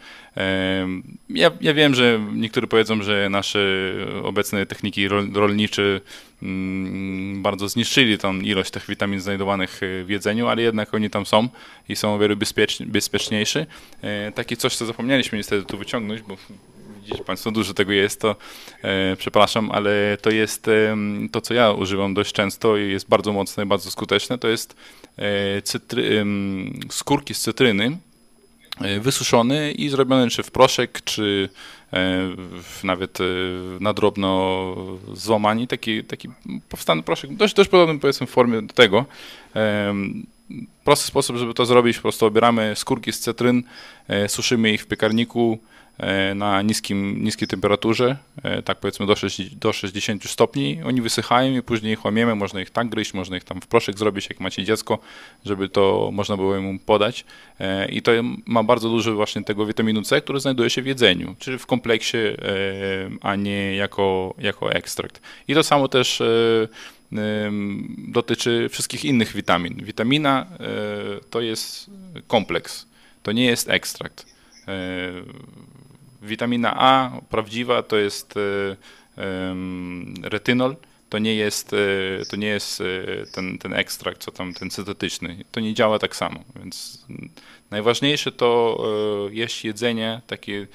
Ja, ja wiem, że niektórzy powiedzą, że nasze obecne techniki rolnicze mm, bardzo zniszczyli tą ilość tych witamin znajdowanych w jedzeniu, ale jednak oni tam są i są o wiele bezpieczniejsze. Takie coś, co zapomnieliśmy niestety tu wyciągnąć, bo widzicie Państwo, dużo tego jest, to e, przepraszam, ale to jest e, to, co ja używam dość często i jest bardzo mocne, bardzo skuteczne, to jest e, cytry, skórki z cytryny, e, wysuszony i zrobiony czy w proszek, czy e, nawet e, na drobno złamani, taki, taki powstany proszek, dość, dość podobny powiedzmy w formie do tego. prosty sposób, żeby to zrobić, po prostu obieramy skórki z cytryn, suszymy ich w piekarniku, na niskim, niskiej temperaturze, e, tak powiedzmy do 60, do 60 stopni. Oni wysychają i później ich łamiemy, można ich tak gryźć, można ich tam w proszek zrobić, jak macie dziecko, żeby to można było mu podać. E, I to ma bardzo dużo właśnie tego witaminu C, który znajduje się w jedzeniu, czyli w kompleksie, a nie jako, jako ekstrakt. I to samo też dotyczy wszystkich innych witamin. Witamina to jest kompleks, to nie jest ekstrakt witamina A prawdziwa to jest e, retynol, to nie jest, e, to nie jest e, ten, ten ekstrakt, co tam, ten syntetyczny. To nie działa tak samo, więc najważniejsze to jeść jedzenie, takie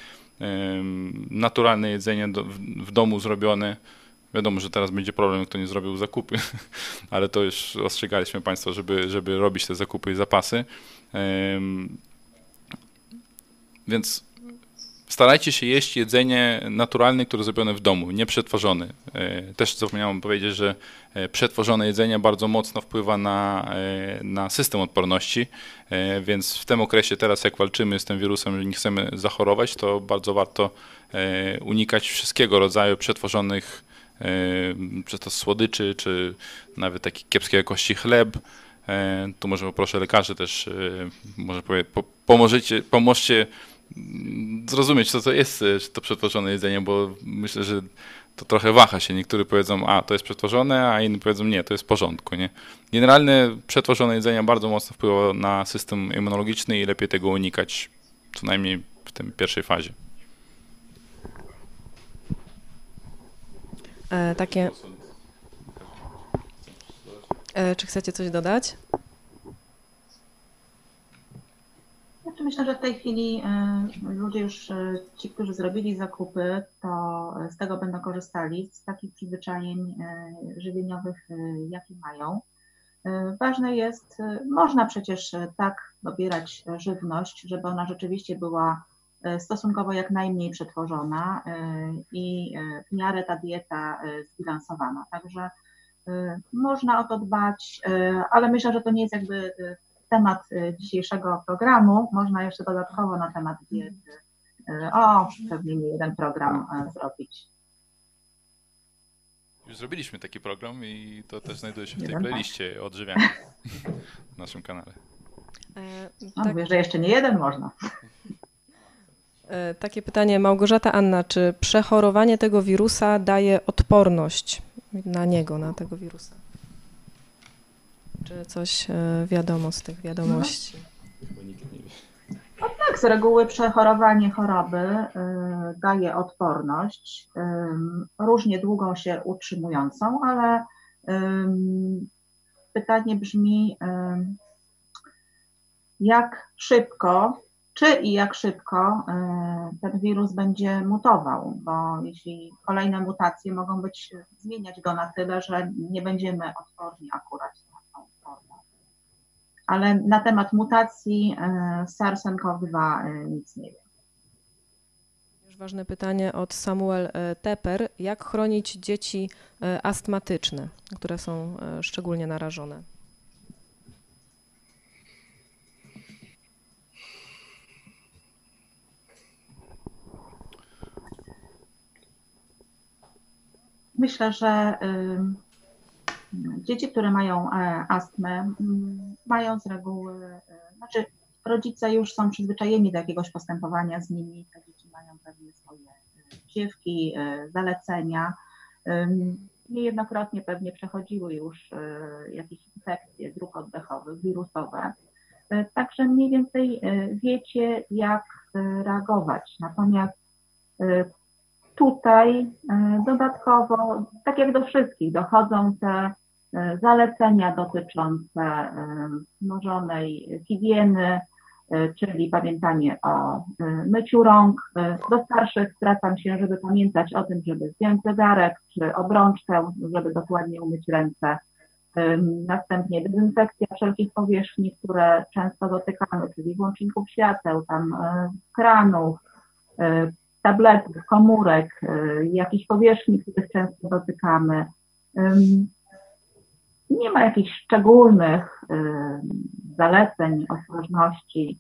naturalne jedzenie w domu zrobione. Wiadomo, że teraz będzie problem, kto nie zrobił zakupy, ale to już ostrzegaliśmy Państwa, żeby, żeby robić te zakupy i zapasy. Więc starajcie się jeść jedzenie naturalne, które zrobione w domu, nie przetworzone. E, też zapomniałem powiedzieć, że e, przetworzone jedzenie bardzo mocno wpływa na, e, na system odporności, więc w tym okresie teraz jak walczymy z tym wirusem, że nie chcemy zachorować, to bardzo warto unikać wszystkiego rodzaju przetworzonych czy to słodyczy, czy nawet taki kiepskiej jakości chleb. Tu może poproszę lekarzy też, może powie, po, pomożecie, pomóżcie zrozumieć, co to jest to przetworzone jedzenie, bo myślę, że to trochę waha się. Niektórzy powiedzą, a to jest przetworzone, a inni powiedzą, nie, to jest w porządku. Nie? Generalnie przetworzone jedzenie bardzo mocno wpływa na system immunologiczny i lepiej tego unikać, co najmniej w tej pierwszej fazie. E, takie. E, czy chcecie coś dodać? Myślę, że w tej chwili e, ludzie już, e, ci, którzy zrobili zakupy, to z tego będą korzystali, z takich przyzwyczajeń e, żywieniowych, jakie mają. Ważne jest, można przecież tak dobierać żywność, żeby ona rzeczywiście była stosunkowo jak najmniej przetworzona i w miarę ta dieta zbilansowana. Także można o to dbać, ale myślę, że to nie jest jakby temat y, dzisiejszego programu. Można jeszcze dodatkowo na temat diety, y, o, pewnie nie jeden program y, zrobić. Już zrobiliśmy taki program i to też znajduje się w tej playliście odżywiania w naszym kanale. E, tak. Mówię, że jeszcze nie jeden można. E, takie pytanie Małgorzata Anna, czy przechorowanie tego wirusa daje odporność na niego, na tego wirusa? Czy coś e, wiadomo z tych wiadomości? No. Tak, z reguły przechorowanie choroby y, daje odporność, y, różnie długą się utrzymującą, ale pytanie brzmi, jak szybko, czy i jak szybko ten wirus będzie mutował, bo jeśli kolejne mutacje mogą być, zmieniać go na tyle, że nie będziemy odporni akurat ale na temat mutacji e, SARS-CoV-2 e, nic nie wiem. Ważne pytanie od Samuel e, Teper. Jak chronić dzieci astmatyczne, które są szczególnie narażone? Myślę, że Dzieci, które mają e, astmę, mają z reguły, e, znaczy rodzice już są przyzwyczajeni do jakiegoś postępowania z nimi, te dzieci mają pewnie swoje dziewki, e, zalecenia. Niejednokrotnie pewnie przechodziły już jakieś infekcje dróg oddechowych, wirusowe. Także mniej więcej wiecie, jak reagować. Natomiast tutaj dodatkowo, tak jak do wszystkich, dochodzą te zalecenia dotyczące e, wzmożonej higieny, e, czyli pamiętanie o myciu rąk. Do starszych zwracam się, żeby pamiętać o tym, żeby zdjąć zegarek czy obrączkę, żeby dokładnie umyć ręce. Następnie dezynfekcja wszelkich powierzchni, które często dotykamy, czyli włączników świateł, tam kranów, tabletów, komórek, jakichś powierzchni, których często dotykamy. Nie ma jakichś szczególnych zaleceń, ostrożności.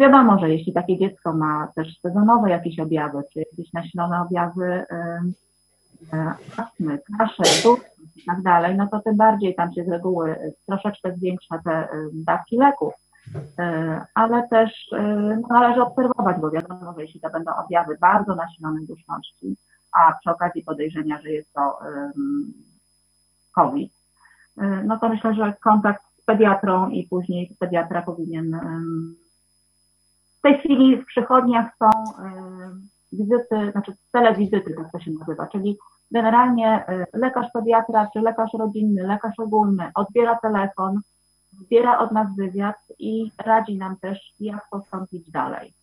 Wiadomo, że jeśli takie dziecko ma też sezonowe jakieś objawy, czy jakieś nasilone objawy astmy, kaszel, i tak dalej, no to tym bardziej tam się z reguły troszeczkę zwiększa te dawki leków. Ale też no, należy obserwować, bo wiadomo, że jeśli to będą objawy bardzo nasilonej duszności, a przy okazji podejrzenia, że jest to COVID, no to myślę, że kontakt z pediatrą i później pediatra powinien. W tej chwili w przychodniach są wizyty, znaczy telewizyty, tak to się nazywa, czyli generalnie lekarz pediatra czy lekarz rodzinny, lekarz ogólny odbiera telefon, zbiera od nas wywiad i radzi nam też, jak postąpić dalej.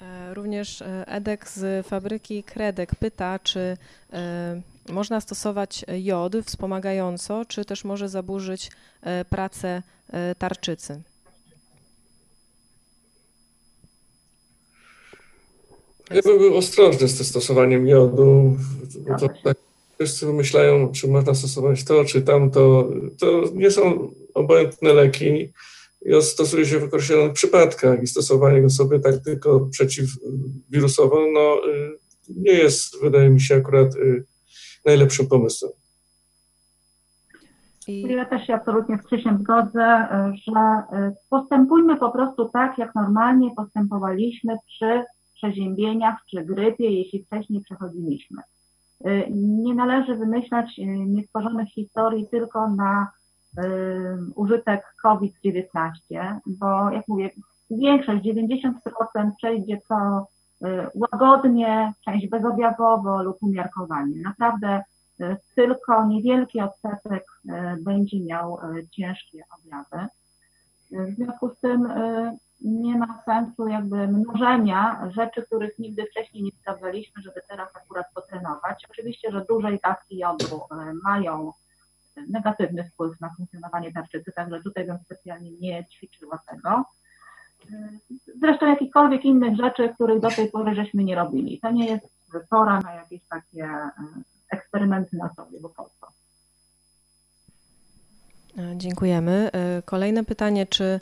E, również e, Edek z fabryki Kredek pyta, czy e, można stosować jod wspomagająco, czy też może zaburzyć pracę tarczycy. Ja bym był ostrożny z stosowaniem jodu. To tak wszyscy wymyślają, czy można stosować to, czy tamto. To nie są obojętne leki. Jod stosuje się w określonych przypadkach i stosowanie go sobie tak tylko przeciwwirusowo no, y, nie jest, wydaje mi się, akurat y, najlepszym pomysłem. Ja też się absolutnie z Krzysiem zgodzę, że y, postępujmy po prostu tak, jak normalnie postępowaliśmy przy przeziębieniach czy grypie, jeśli wcześniej przechodziliśmy. Nie należy wymyślać niestworzonych historii tylko na użytek COVID-19, bo jak mówię, większość, 90% przejdzie to łagodnie, część bezobjawowo lub umiarkowanie. Naprawdę tylko niewielki odsetek będzie miał ciężkie objawy. W związku z tym nie ma sensu jakby mnożenia rzeczy, których nigdy wcześniej nie sprawdzaliśmy, żeby teraz akurat potrenować. Oczywiście, że dużej dawki jodu mają negatywny wpływ na funkcjonowanie tarczycy, także tutaj bym specjalnie nie ćwiczyła tego. Zresztą jakichkolwiek innych rzeczy, których do tej pory żeśmy nie robili. To nie jest pora na jakieś takie e, eksperymenty na sobie, bo po co. E, dziękujemy. E, kolejne pytanie, czy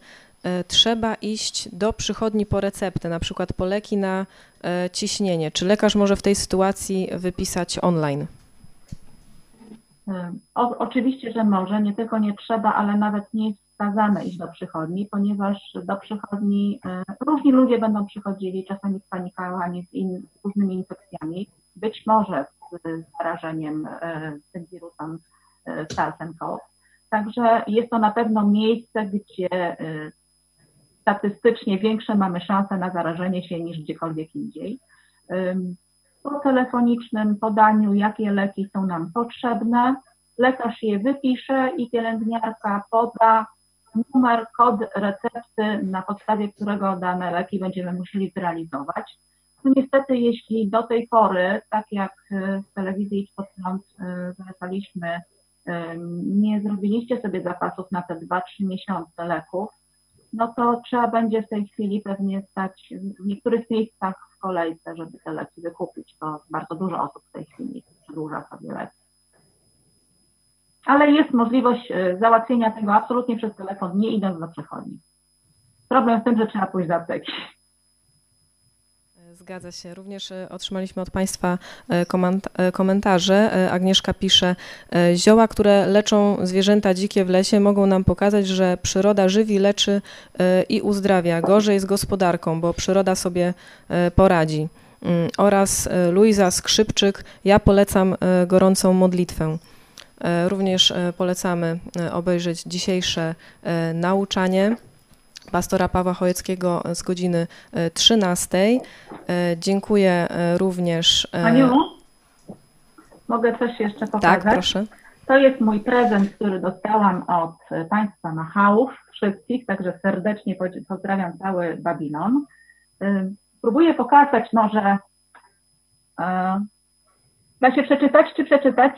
trzeba iść do przychodni po receptę, na przykład po leki na ciśnienie? Czy lekarz może w tej sytuacji wypisać online? O, oczywiście, że może, nie tylko nie trzeba, ale nawet nie jest wskazane iść do przychodni, ponieważ do przychodni e, różni ludzie będą przychodzili, czasami spanikowani z, in, z różnymi infekcjami, być może z zarażeniem e, tym wirusem e, SARS-CoV. Także jest to na pewno miejsce, gdzie statystycznie większe mamy szanse na zarażenie się niż gdziekolwiek indziej po telefonicznym podaniu, jakie leki są nam potrzebne. Lekarz je wypisze i pielęgniarka poda numer, kod recepty, na podstawie którego dane leki będziemy musieli zrealizować. No niestety, jeśli do tej pory, tak jak w telewizji Idź Pod Prąd zalecaliśmy, nie zrobiliście sobie zapasów na te 2-3 miesiące leków, no to trzeba będzie w tej chwili pewnie stać w niektórych miejscach w kolejce, żeby te leki wykupić. To bardzo dużo osób w tej chwili przedłuża sobie leki. Ale jest możliwość e, załatwienia tego absolutnie przez telefon, nie idąc do przechodni. Problem w tym, że trzeba pójść do apteki. Zgadza się. Również e, otrzymaliśmy od Państwa e, komentarze. Agnieszka pisze, zioła, które leczą zwierzęta dzikie w lesie mogą nam pokazać, że przyroda żywi, leczy i uzdrawia. Gorzej z gospodarką, bo przyroda sobie poradzi. Mm, oraz Luiza Skrzypczyk, ja polecam gorącą modlitwę. Również polecamy obejrzeć dzisiejsze nauczanie pastora Pawła Chojeckiego z godziny 13. E, e, dziękuję e, również. Aniu, mogę coś jeszcze pokazać? Tak, proszę. To jest mój prezent, który dostałam od Państwa Machałów, wszystkich, także serdecznie pozdrawiam cały Babilon. Próbuję pokazać może, da się przeczytać czy przeczytać?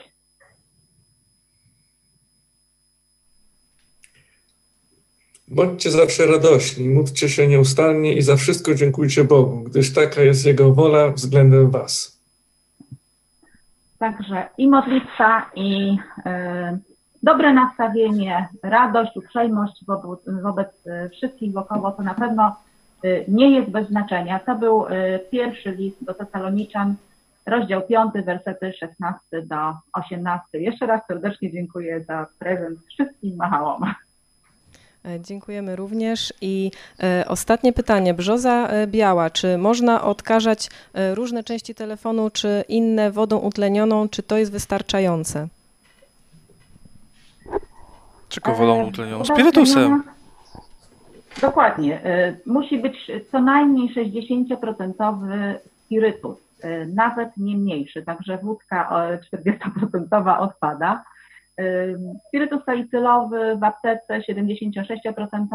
Bądźcie zawsze radośni, módlcie się nieustannie i za wszystko dziękujcie Bogu, gdyż taka jest Jego wola względem Was. Także i modlitwa, i dobre nastawienie, radość, uprzejmość wobec, wobec wszystkich wokoło, to na pewno nie jest bez znaczenia. To był pierwszy list do Tesaloniczan, rozdział 5, wersety 16 do 18. Jeszcze raz serdecznie dziękuję za prezent wszystkim machałom. E, dziękujemy również. I e, ostatnie pytanie. Brzoza e, biała. Czy można odkażać różne części telefonu, czy inne wodą utlenioną? Czy to jest wystarczające? Czego wodą utlenioną? Spirytusem. Dokładnie. Musi być co najmniej 60% spirytus, nawet nie mniejszy, także wódka e, 40% odpada. Spirytus salicylowy w aptece 76%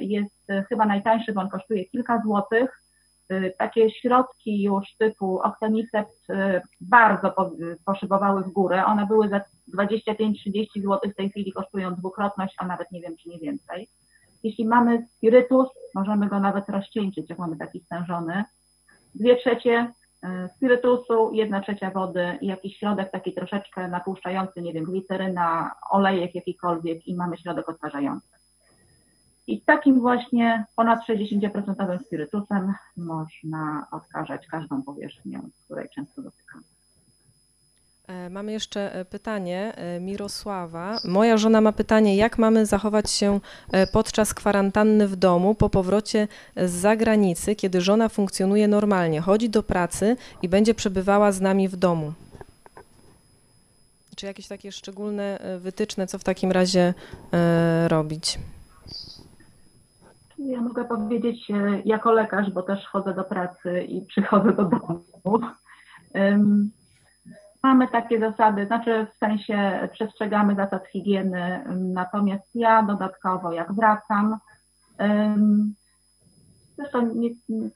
jest e, chyba najtańszy, bo on kosztuje kilka złotych. E, Takie środki już typu Octenicept e, bardzo po- poszybowały w górę. One były za 25-30 zł, w tej chwili kosztują dwukrotność, a nawet nie wiem, czy nie więcej. Jeśli mamy spirytus, możemy go nawet rozcieńczyć, jak mamy taki stężony. Dwie trzecie spirytusu, jedna trzecia wody i jakiś środek taki troszeczkę natłuszczający, nie wiem, gliceryna, olejek jakikolwiek i mamy środek odkażający. I takim właśnie ponad 60% spirytusem można odkażać każdą powierzchnię, której często dotykamy. E, Mamy jeszcze e, pytanie e, Mirosława. Moja żona ma pytanie, jak mamy zachować się podczas kwarantanny w domu po powrocie z zagranicy, kiedy żona funkcjonuje normalnie, chodzi do pracy i będzie przebywała z nami w domu? Czy jakieś takie szczególne wytyczne, co w takim razie robić? Ja mogę powiedzieć jako lekarz, bo też chodzę do pracy i przychodzę do domu. Mamy takie zasady, znaczy w sensie przestrzegamy zasad higieny, natomiast ja dodatkowo jak wracam, zresztą nie,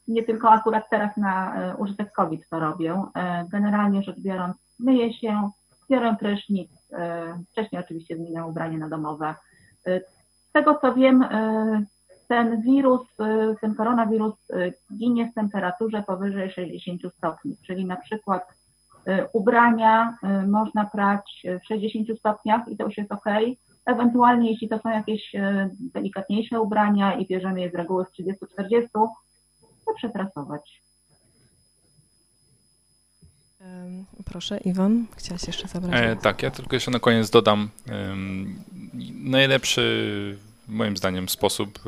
nie tylko akurat teraz na e, użytek COVID to robię, e, generalnie rzecz biorąc myję się, biorę prysznic, e, wcześniej oczywiście zmieniam ubranie na domowe. Z tego co wiem, ten wirus, ten koronawirus ginie w temperaturze powyżej 60 stopni, czyli na przykład ubrania y, można prać w 60 stopniach i to już jest ok. Ewentualnie, jeśli to są jakieś y, delikatniejsze ubrania i bierzemy je z reguły w 30-40, to przeprasować. Em, Proszę, Iwan, chciałaś jeszcze zabrać? E, głos? tak, ja tylko jeszcze na koniec dodam. em, najlepszy, moim zdaniem, sposób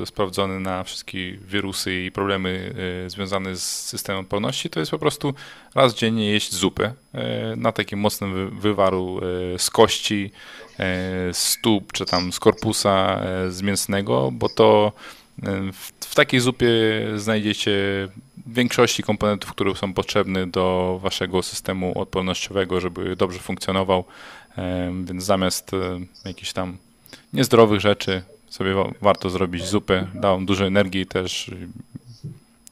e, sprawdzony na wszystkie wirusy i problemy e, związane z systemem odporności to jest po prostu raz dziennie jeść zupę e, na takim mocnym wy- wywaru z kości, z stóp czy tam z korpusa z mięsnego, bo to w, takiej zupie znajdziecie większości komponentów, które są potrzebne do waszego systemu odpornościowego, żeby dobrze funkcjonował. Więc zamiast jakichś tam niezdrowych rzeczy sobie wa- warto zrobić zupę. Da on dużo energii też. y,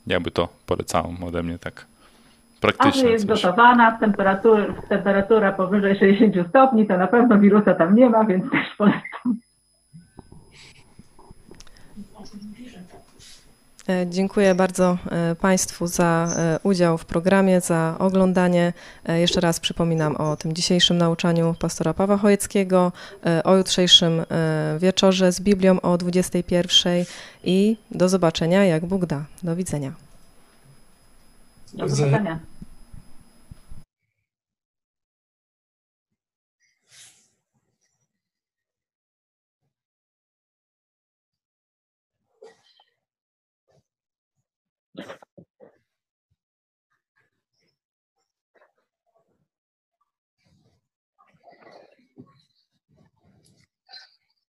Ja by to polecałem ode mnie tak A praktycznie. jest coś. gotowana, temperatura, temperatura powyżej 60 stopni, to na pewno wirusa tam nie ma, więc też polecam. Dziękuję bardzo e, Państwu za e, udział w programie, za oglądanie. E, Jeszcze raz przypominam o tym dzisiejszym nauczaniu pastora Pawła Chojeckiego, e, o jutrzejszym e, wieczorze z Biblią o 21 i do zobaczenia, jak Bóg da. Do widzenia. Do zobaczenia.